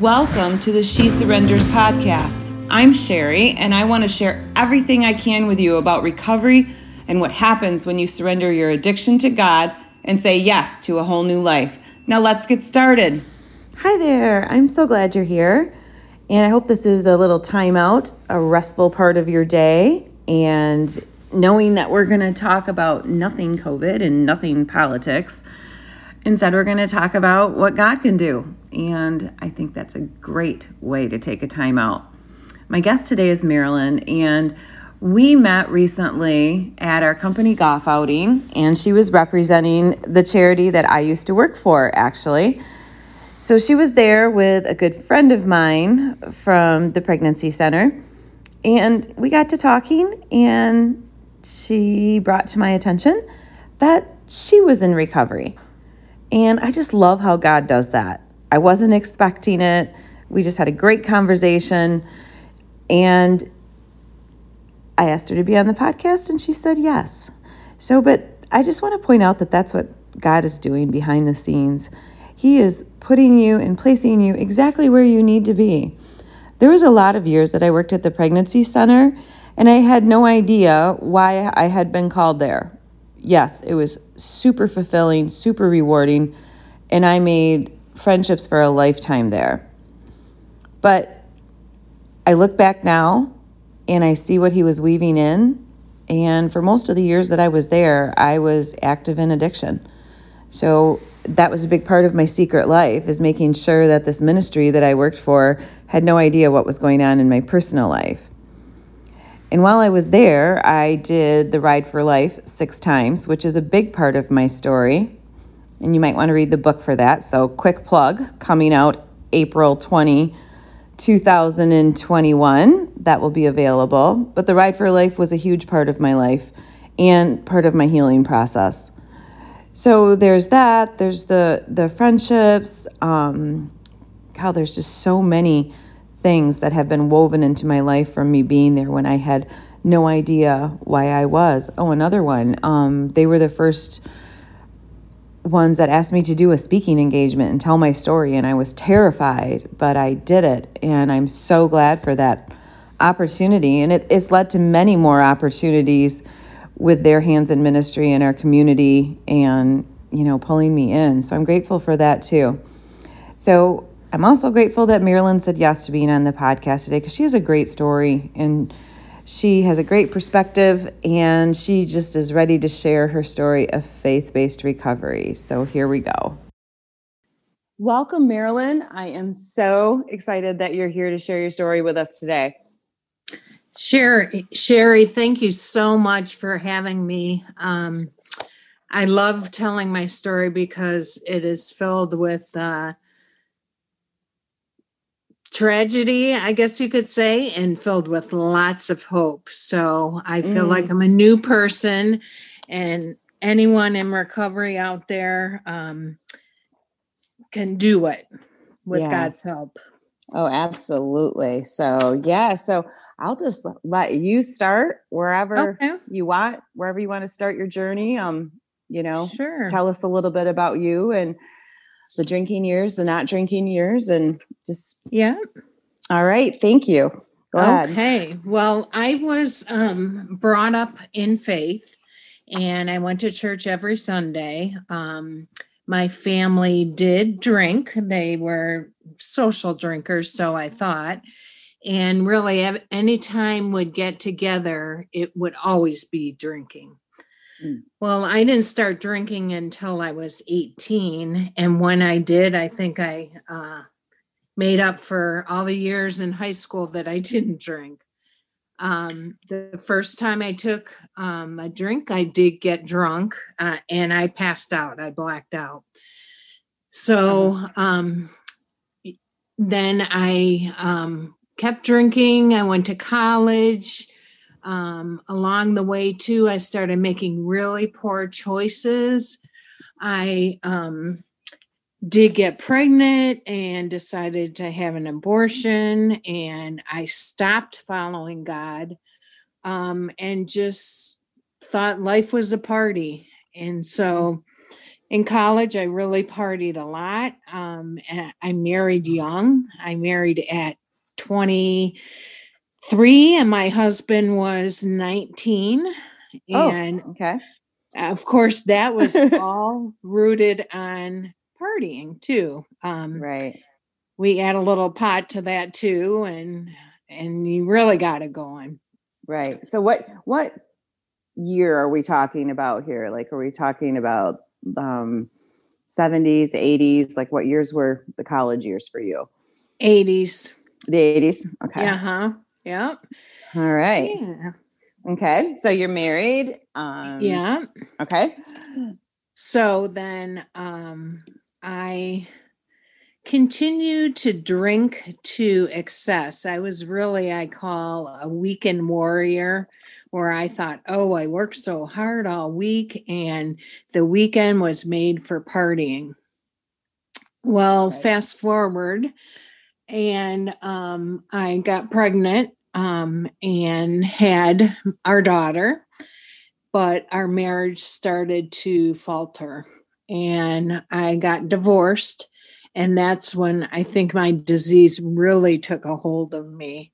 Welcome to the She Surrenders podcast. I'm Sherry, and I want to share everything I can with you about recovery and what happens when you surrender your addiction to God and say yes to a whole new life. Now, let's get started. Hi there. I'm so glad you're here. And I hope this is a little timeout, a restful part of your day, and knowing that we're going to talk about nothing COVID and nothing politics. Instead, we're going to talk about what God can do. And I think that's a great way to take a time out. My guest today is Marilyn, and we met recently at our company golf outing, and she was representing the charity that I used to work for, actually. So she was there with a good friend of mine from the pregnancy center, and we got to talking, and she brought to my attention that she was in recovery. And I just love how God does that. I wasn't expecting it. We just had a great conversation. And I asked her to be on the podcast, and she said yes. So, but I just want to point out that that's what God is doing behind the scenes. He is putting you and placing you exactly where you need to be. There was a lot of years that I worked at the pregnancy center, and I had no idea why I had been called there. Yes, it was super fulfilling, super rewarding, and I made friendships for a lifetime there. But I look back now and I see what he was weaving in. And for most of the years that I was there, I was active in addiction. So that was a big part of my secret life is making sure that this ministry that I worked for had no idea what was going on in my personal life. And while I was there, I did the Ride for Life six times, which is a big part of my story and you might want to read the book for that. So, quick plug coming out April 20, 2021. That will be available. But the Ride for Life was a huge part of my life and part of my healing process. So there's that. There's the the friendships. Um, God, there's just so many things that have been woven into my life from me being there when I had no idea why I was. Oh, another one. Um, they were the first ones that asked me to do a speaking engagement and tell my story, and I was terrified, but I did it, and I'm so glad for that opportunity. And it, it's led to many more opportunities with their hands in ministry in our community and, you know, pulling me in. So I'm grateful for that too. So I'm also grateful that Marilyn said yes to being on the podcast today because she has a great story and she has a great perspective and she just is ready to share her story of faith based recovery. So here we go. Welcome, Marilyn. I am so excited that you're here to share your story with us today. Sherry, Sherry, thank you so much for having me. Um, I love telling my story because it is filled with uh, tragedy, I guess you could say, and filled with lots of hope. So I feel mm. like I'm a new person, and anyone in recovery out there um, can do it with yeah. God's help. Oh, absolutely. So, yeah. So, I'll just let you start wherever okay. you want, wherever you want to start your journey. Um, you know, sure. Tell us a little bit about you and the drinking years, the not drinking years, and just yeah. All right, thank you. Go ahead. Okay. Well, I was um, brought up in faith, and I went to church every Sunday. Um, my family did drink; they were social drinkers, so I thought. And really, anytime we would get together, it would always be drinking. Mm. Well, I didn't start drinking until I was 18. And when I did, I think I uh, made up for all the years in high school that I didn't drink. Um, the first time I took um, a drink, I did get drunk uh, and I passed out. I blacked out. So uh-huh. um, then I um, kept drinking. I went to college um, along the way too i started making really poor choices i um, did get pregnant and decided to have an abortion and i stopped following god um, and just thought life was a party and so in college, I really partied a lot. Um, I married young. I married at 23, and my husband was 19. And oh, okay. Of course, that was all rooted on partying too. Um, right. We add a little pot to that too, and and you really got it going. Right. So what what year are we talking about here? Like, are we talking about um, 70s, 80s? Like, what years were the college years for you? 80s. The 80s? Okay. Uh huh. Yep. All right. Yeah. Okay. So you're married. Um, yeah. Okay. So then um, I continued to drink to excess. I was really, I call a weekend warrior, where I thought, oh, I worked so hard all week, and the weekend was made for partying. Well, right. fast forward, and um, I got pregnant um, and had our daughter, but our marriage started to falter, and I got divorced and that's when I think my disease really took a hold of me.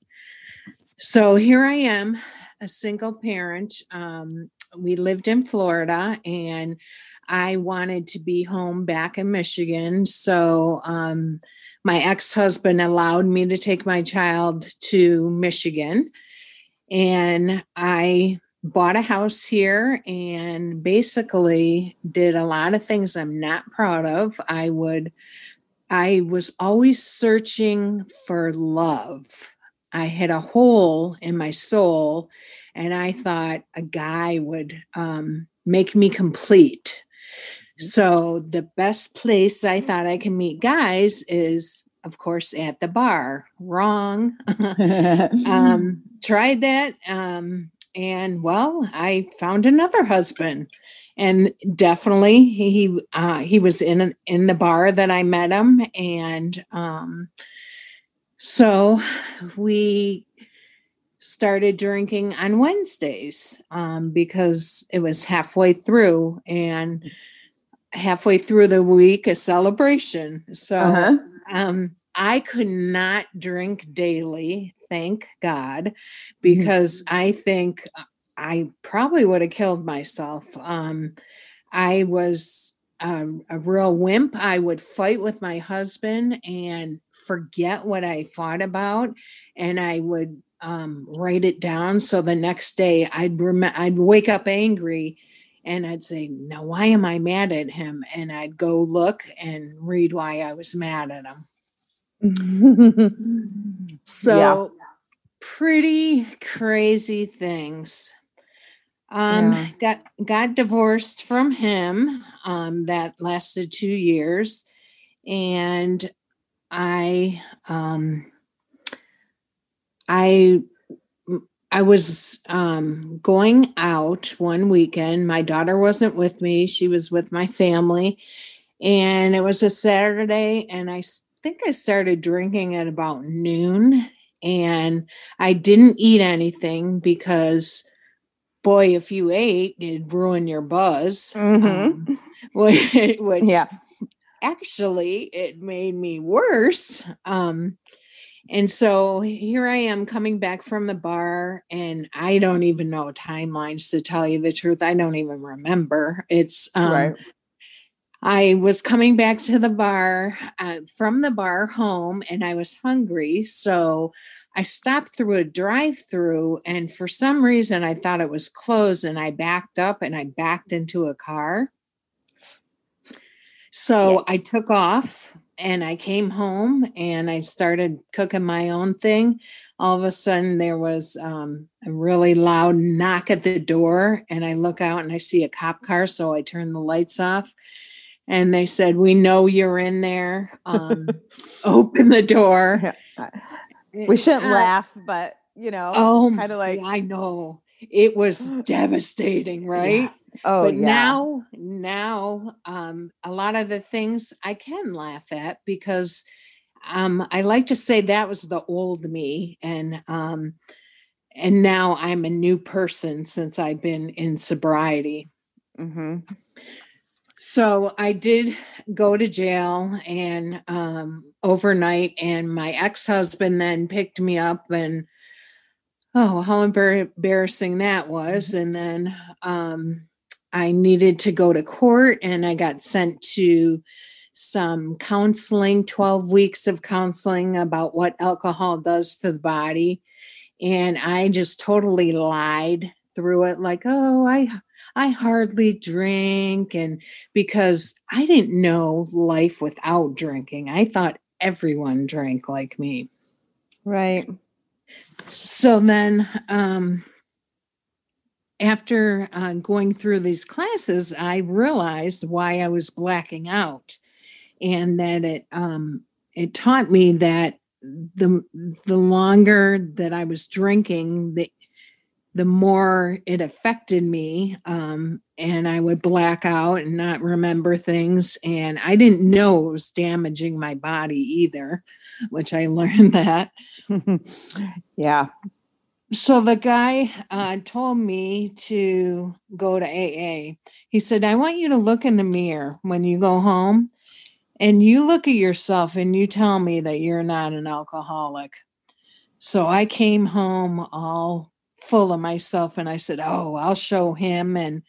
So here I am, a single parent. Um, we lived in Florida and I wanted to be home back in Michigan. So um, my ex husband allowed me to take my child to Michigan. And I bought a house here and basically did a lot of things I'm not proud of. I would I was always searching for love. I had a hole in my soul, and I thought a guy would um, make me complete. So, the best place I thought I can meet guys is, of course, at the bar. Wrong. um, tried that. Um, and well, I found another husband and definitely he uh, he was in in the bar that I met him, and um, so we started drinking on Wednesdays um, because it was halfway through and halfway through the week a celebration. So uh-huh. um, I could not drink daily, thank God, because mm-hmm. I think I probably would have killed myself. Um, I was um, a real wimp. I would fight with my husband and forget what I fought about, and I would um, write it down. So the next day, I'd rem- I'd wake up angry, and I'd say, "Now, why am I mad at him?" And I'd go look and read why I was mad at him. so. Yeah. Pretty crazy things. Um, yeah. got got divorced from him. Um, that lasted two years, and I um, I I was um, going out one weekend. My daughter wasn't with me; she was with my family, and it was a Saturday. And I think I started drinking at about noon, and I didn't eat anything because boy, if you ate, it'd ruin your buzz. Mm-hmm. Um, which, which yeah. actually it made me worse. Um, and so here I am coming back from the bar, and I don't even know timelines to tell you the truth. I don't even remember. It's um, right. I was coming back to the bar uh, from the bar home, and I was hungry. So I stopped through a drive through and for some reason I thought it was closed and I backed up and I backed into a car. So yes. I took off and I came home and I started cooking my own thing. All of a sudden, there was um, a really loud knock at the door, and I look out and I see a cop car. So I turn the lights off, and they said, "We know you're in there. Um, open the door." we shouldn't uh, laugh, but you know, oh, kind of like I know it was devastating, right? Yeah. Oh, but yeah. now, now, um, a lot of the things I can laugh at because um, I like to say that was the old me, and um, and now I'm a new person since I've been in sobriety. Mm-hmm. so I did go to jail and um, overnight, and my ex husband then picked me up, and oh, how embarrassing that was. And then um, I needed to go to court, and I got sent to some counseling 12 weeks of counseling about what alcohol does to the body. And I just totally lied through it like, oh, I I hardly drink. And because I didn't know life without drinking, I thought everyone drank like me. Right. So then, um, after uh, going through these classes, I realized why I was blacking out, and that it um, it taught me that the the longer that I was drinking, the the more it affected me um, and i would black out and not remember things. And i didn't know it was damaging my body either which i learned that. Yeah so the guy uh, told me to go to aa he said i want you to look in the mirror when you go home and you look at yourself and you tell me that you're not an alcoholic so i came home all full of myself and I said, "Oh, I'll show him." And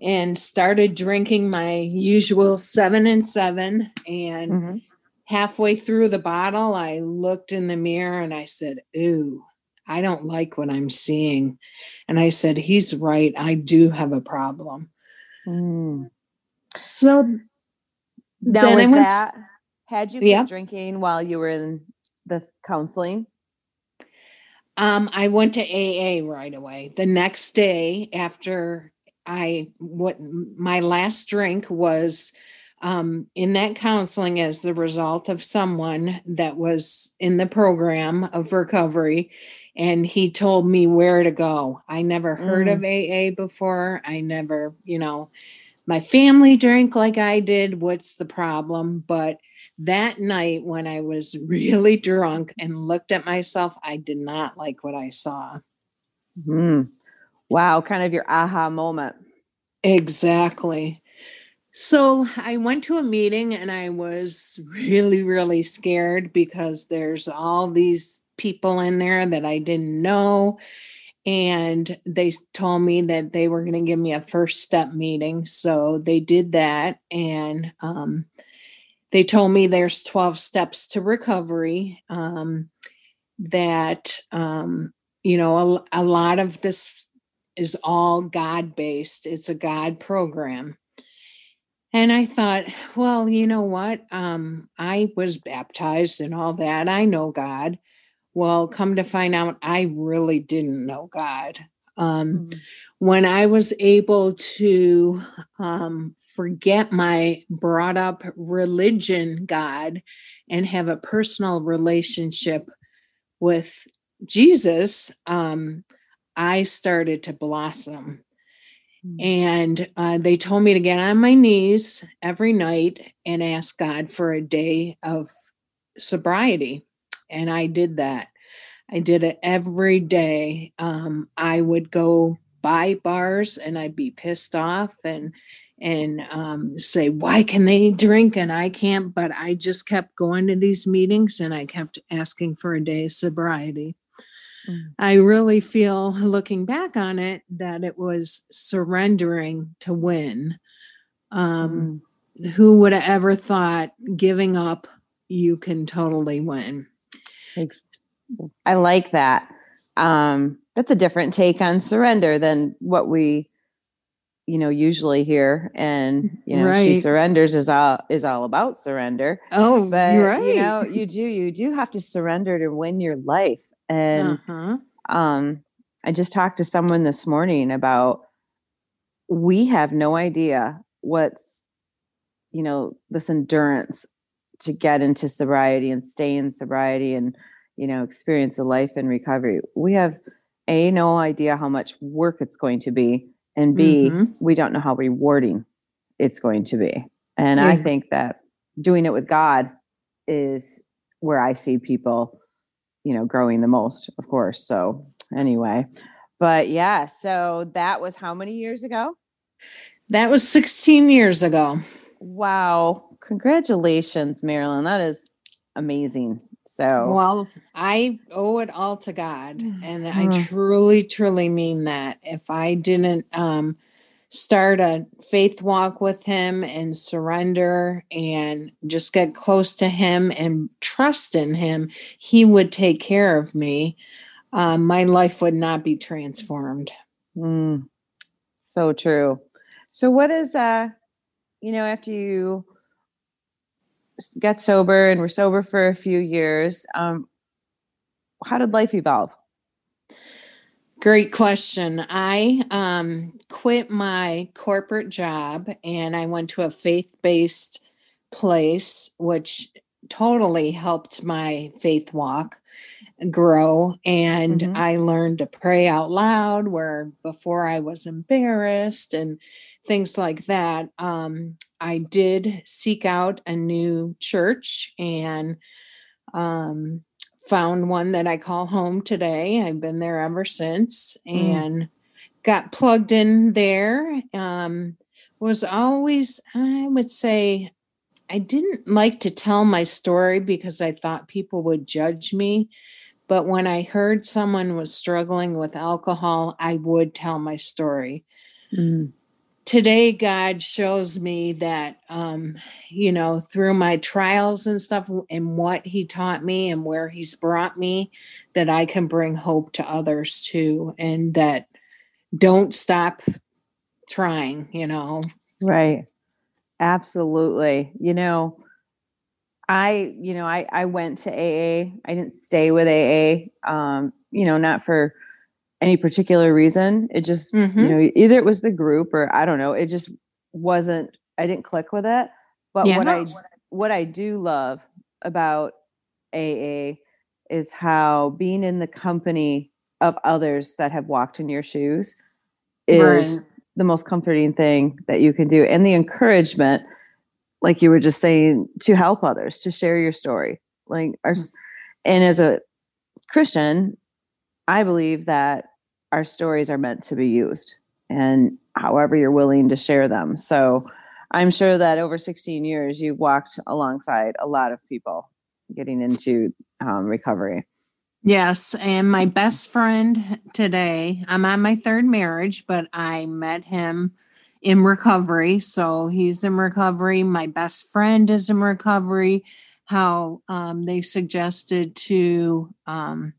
and started drinking my usual 7 and 7 and mm-hmm. halfway through the bottle I looked in the mirror and I said, "Ooh, I don't like what I'm seeing." And I said, "He's right. I do have a problem." Mm. So now then I went that had you been yeah. drinking while you were in the counseling? Um, I went to AA right away. The next day after I what my last drink was um, in that counseling as the result of someone that was in the program of recovery and he told me where to go. I never heard mm. of AA before. I never, you know, my family drank like I did. What's the problem? But that night when I was really drunk and looked at myself, I did not like what I saw. Mm. Wow, kind of your aha moment. Exactly. So I went to a meeting and I was really, really scared because there's all these people in there that I didn't know. And they told me that they were going to give me a first step meeting. So they did that. And um, they told me there's 12 steps to recovery um, that um, you know a, a lot of this is all god based it's a god program and i thought well you know what um, i was baptized and all that i know god well come to find out i really didn't know god um, mm-hmm. When I was able to um, forget my brought up religion, God, and have a personal relationship with Jesus, um, I started to blossom. Mm-hmm. And uh, they told me to get on my knees every night and ask God for a day of sobriety. And I did that. I did it every day. Um, I would go by bars and I'd be pissed off and and um, say why can they drink and I can't. But I just kept going to these meetings and I kept asking for a day of sobriety. Mm. I really feel, looking back on it, that it was surrendering to win. Um, mm. Who would have ever thought giving up, you can totally win? I like that. Um, that's a different take on surrender than what we, you know, usually hear. And you know, right. she surrenders is all is all about surrender. Oh, but right. you know, you do you do have to surrender to win your life. And uh-huh. um, I just talked to someone this morning about we have no idea what's you know this endurance to get into sobriety and stay in sobriety and you know, experience a life in recovery, we have a no idea how much work it's going to be, and b mm-hmm. we don't know how rewarding it's going to be. And I think that doing it with God is where I see people, you know, growing the most, of course. So anyway, but yeah, so that was how many years ago? That was 16 years ago. Wow. Congratulations, Marilyn. That is amazing. So, well, I owe it all to God. And I truly, truly mean that. If I didn't um, start a faith walk with Him and surrender and just get close to Him and trust in Him, He would take care of me. Um, my life would not be transformed. Mm, so true. So, what is, uh, you know, after you got sober and we're sober for a few years. Um, how did life evolve? Great question. I um, quit my corporate job and I went to a faith based place, which totally helped my faith walk grow. And mm-hmm. I learned to pray out loud where before I was embarrassed and things like that. Um, I did seek out a new church and um, found one that I call home today. I've been there ever since mm. and got plugged in there. Um, was always, I would say, I didn't like to tell my story because I thought people would judge me. But when I heard someone was struggling with alcohol, I would tell my story. Mm today god shows me that um you know through my trials and stuff and what he taught me and where he's brought me that i can bring hope to others too and that don't stop trying you know? Right. Absolutely. You know i you know i i went to aa i didn't stay with aa um you know not for any particular reason. It just, mm-hmm. you know, either it was the group or I don't know, it just wasn't I didn't click with it. But yeah. what I what I do love about AA is how being in the company of others that have walked in your shoes is right. the most comforting thing that you can do and the encouragement like you were just saying to help others to share your story like our, mm. and as a christian I believe that our stories are meant to be used and however you're willing to share them. So I'm sure that over 16 years, you've walked alongside a lot of people getting into um, recovery. Yes. And my best friend today, I'm on my third marriage, but I met him in recovery. So he's in recovery. My best friend is in recovery. How um, they suggested to um,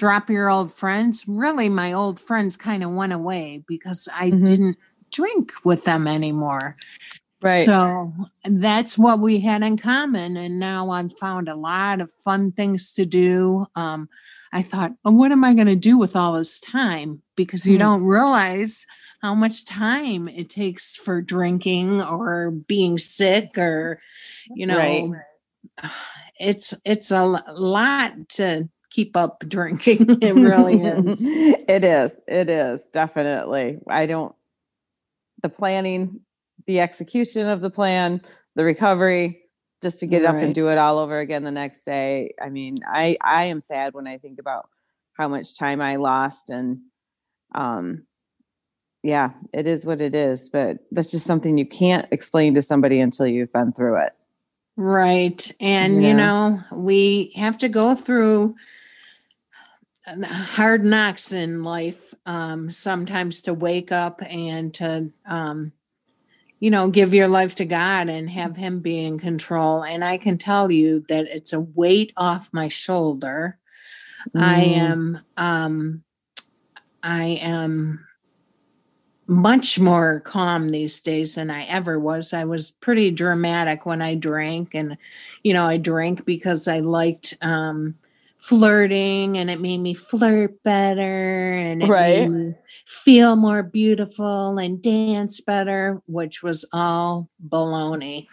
drop your old friends. Really, my old friends kind of went away because I mm-hmm. didn't drink with them anymore. Right. So that's what we had in common. And now I've found a lot of fun things to do. Um, I thought, oh, what am I going to do with all this time? Because you mm-hmm. don't realize how much time it takes for drinking or being sick or, you know, right. it's it's a lot to keep up drinking. it really is. it is. It is definitely. I don't, the planning, the execution of the plan, the recovery, just to get right. up and do it all over again the next day. I mean, I, I am sad when I think about how much time I lost and, um, yeah, it is what it is, but that's just something you can't explain to somebody until you've been through it. Right. And, yeah. you know, we have to go through hard knocks in life um, sometimes to wake up and to um, you know give your life to god and have him be in control. And i can tell you that it's a weight off my shoulder. Mm. i am um i am much more calm these days than i ever was. I was pretty dramatic when i drank and you know i drank because i liked um flirting and it made me flirt better and it right. made me feel more beautiful and dance better, which was all baloney,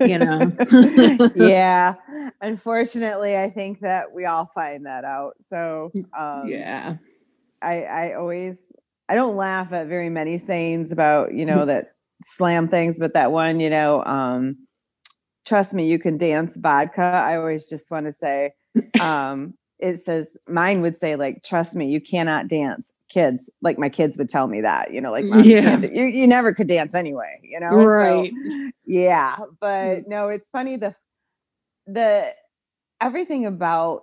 you know. yeah. Unfortunately, I think that we all find that out. So um, yeah. I I always I don't laugh at very many sayings about, you know, that slam things, but that one, you know, um, trust me, you can dance vodka. I always just want to say, um, it says mine would say like trust me you cannot dance. Kids like my kids would tell me that you know like yeah. you, you never could dance anyway you know? Right. so, yeah but mm. no it's funny the the everything about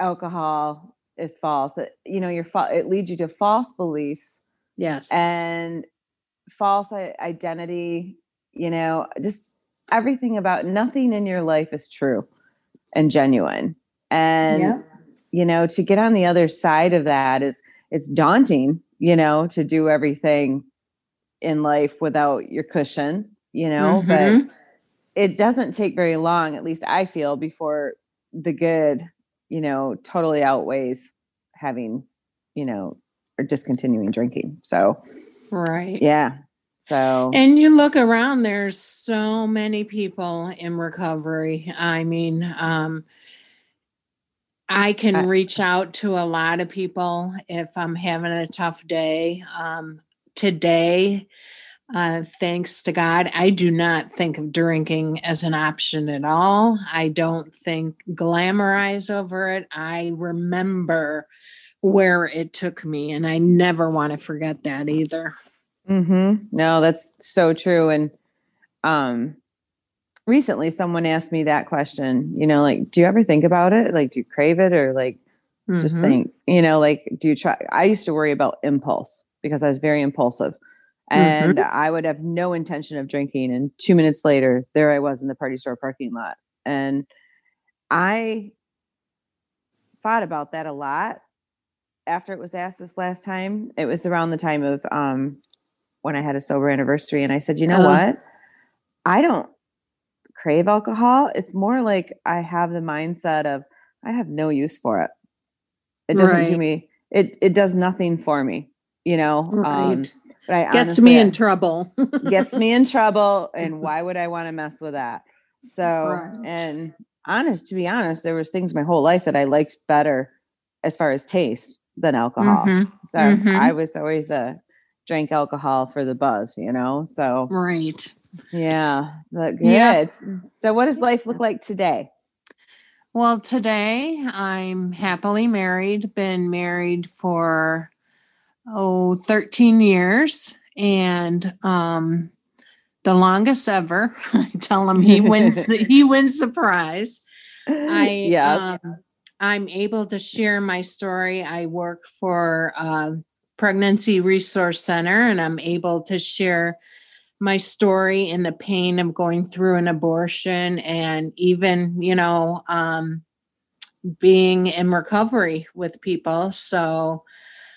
alcohol is false. It, you know your it leads you to false beliefs yes. and false identity you know? Just everything about nothing in your life is true and genuine and yeah. you know to get on the other side of that is it's daunting you know to do everything in life without your cushion you know mm-hmm. but it doesn't take very long at least i feel before the good you know totally outweighs having you know or discontinuing drinking so right yeah so, and you look around, there's so many people in recovery. I mean, um, I can reach out to a lot of people if I'm having a tough day. Um, today, uh, thanks to God, I do not think of drinking as an option at all. I don't think glamorize over it. I remember where it took me, and I never want to forget that either. Mm-hmm. No, that's so true. And um, recently, someone asked me that question. You know, like, do you ever think about it? Like, do you crave it, or like, mm-hmm. just think? You know, like, do you try? I used to worry about impulse because I was very impulsive, and mm-hmm. I would have no intention of drinking, and two minutes later, there I was in the party store parking lot, and I thought about that a lot after it was asked this last time. It was around the time of um, when I had a sober anniversary and I said, you know uh-huh. what? I don't crave alcohol. It's more like I have the mindset of I have no use for it. It doesn't right. do me, it it does nothing for me, you know. Right. Um, but I gets honestly, me in trouble. gets me in trouble. And why would I want to mess with that? So right. and honest, to be honest, there was things my whole life that I liked better as far as taste than alcohol. Mm-hmm. So mm-hmm. I was always a drank alcohol for the buzz, you know? So, right. Yeah. Good. Yeah. So, what does life look like today? Well, today I'm happily married, been married for, oh, 13 years. And, um, the longest ever. I tell him he wins the, he wins the prize. I yeah. Um, I'm able to share my story. I work for uh, Pregnancy Resource Center, and I'm able to share my story and the pain of going through an abortion and even, you know, um, being in recovery with people. So,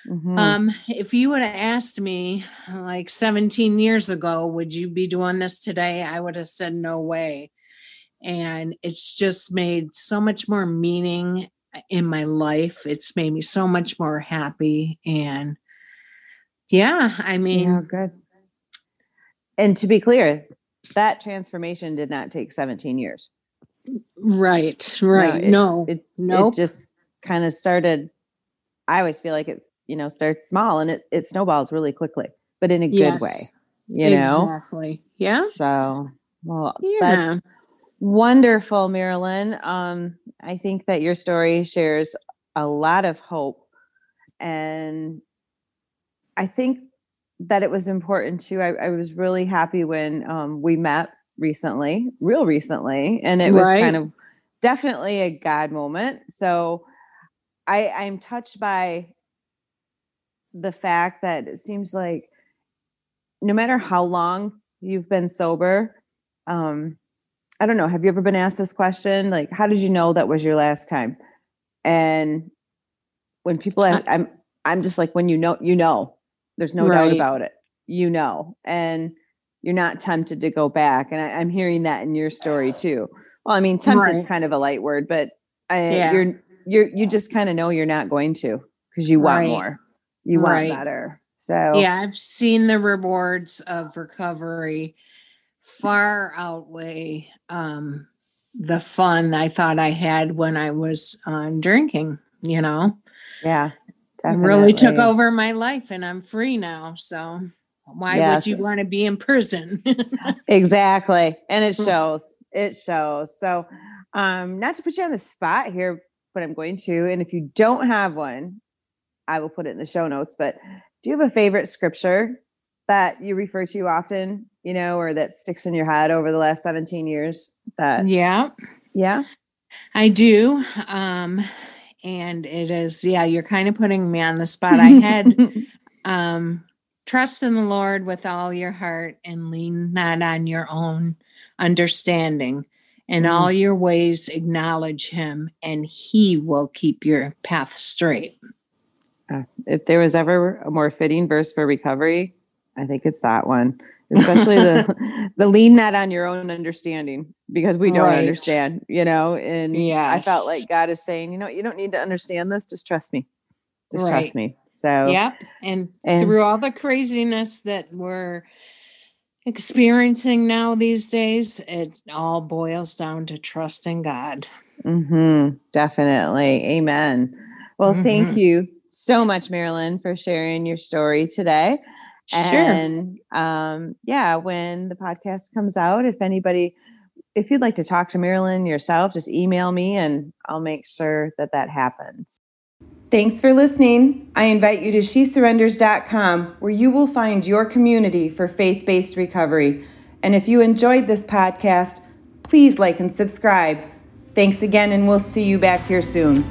mm-hmm. um, if you would have asked me like 17 years ago, would you be doing this today? I would have said, no way. And it's just made so much more meaning in my life. It's made me so much more happy. And yeah, I mean, yeah, good. And to be clear, that transformation did not take 17 years. Right, right. No, it, no, nope. it just kind of started. I always feel like it's, you know, starts small and it, it snowballs really quickly, but in a good yes, way, you know? Exactly. Yeah. So, well, yeah. wonderful, Marilyn. Um, I think that your story shares a lot of hope and I think that it was important too. I, I was really happy when um, we met recently, real recently, and it was right. kind of definitely a God moment. So I, I'm touched by the fact that it seems like no matter how long you've been sober, um, I don't know. Have you ever been asked this question? Like, how did you know that was your last time? And when people ask, I'm, I'm just like, when you know, you know, there's no right. doubt about it. You know, and you're not tempted to go back. And I, am hearing that in your story too. Well, I mean, tempted is kind of a light word, but I, yeah. you're you're you just kind of know you're not going to because you want right. more. You want right. better. So yeah, I've seen the rewards of recovery far outweigh um, the fun I thought I had when I was on drinking. You know. Yeah. Definitely. really took over my life and I'm free now. So why yes. would you want to be in prison? exactly. And it shows. It shows. So um not to put you on the spot here, but I'm going to. And if you don't have one, I will put it in the show notes. But do you have a favorite scripture that you refer to often, you know, or that sticks in your head over the last 17 years? That yeah. Yeah. I do. Um, and it is, yeah, you're kind of putting me on the spot. I had um trust in the Lord with all your heart and lean not on your own understanding. In mm. all your ways, acknowledge him, and he will keep your path straight. Uh, if there was ever a more fitting verse for recovery, I think it's that one especially the the lean not on your own understanding because we don't right. understand you know and yeah i felt like god is saying you know you don't need to understand this just trust me just right. trust me so yeah and, and through all the craziness that we're experiencing now these days it all boils down to trusting god mm-hmm, definitely amen well mm-hmm. thank you so much marilyn for sharing your story today Sure. And um, yeah, when the podcast comes out, if anybody, if you'd like to talk to Marilyn yourself, just email me and I'll make sure that that happens. Thanks for listening. I invite you to shesurrenders.com where you will find your community for faith based recovery. And if you enjoyed this podcast, please like and subscribe. Thanks again, and we'll see you back here soon.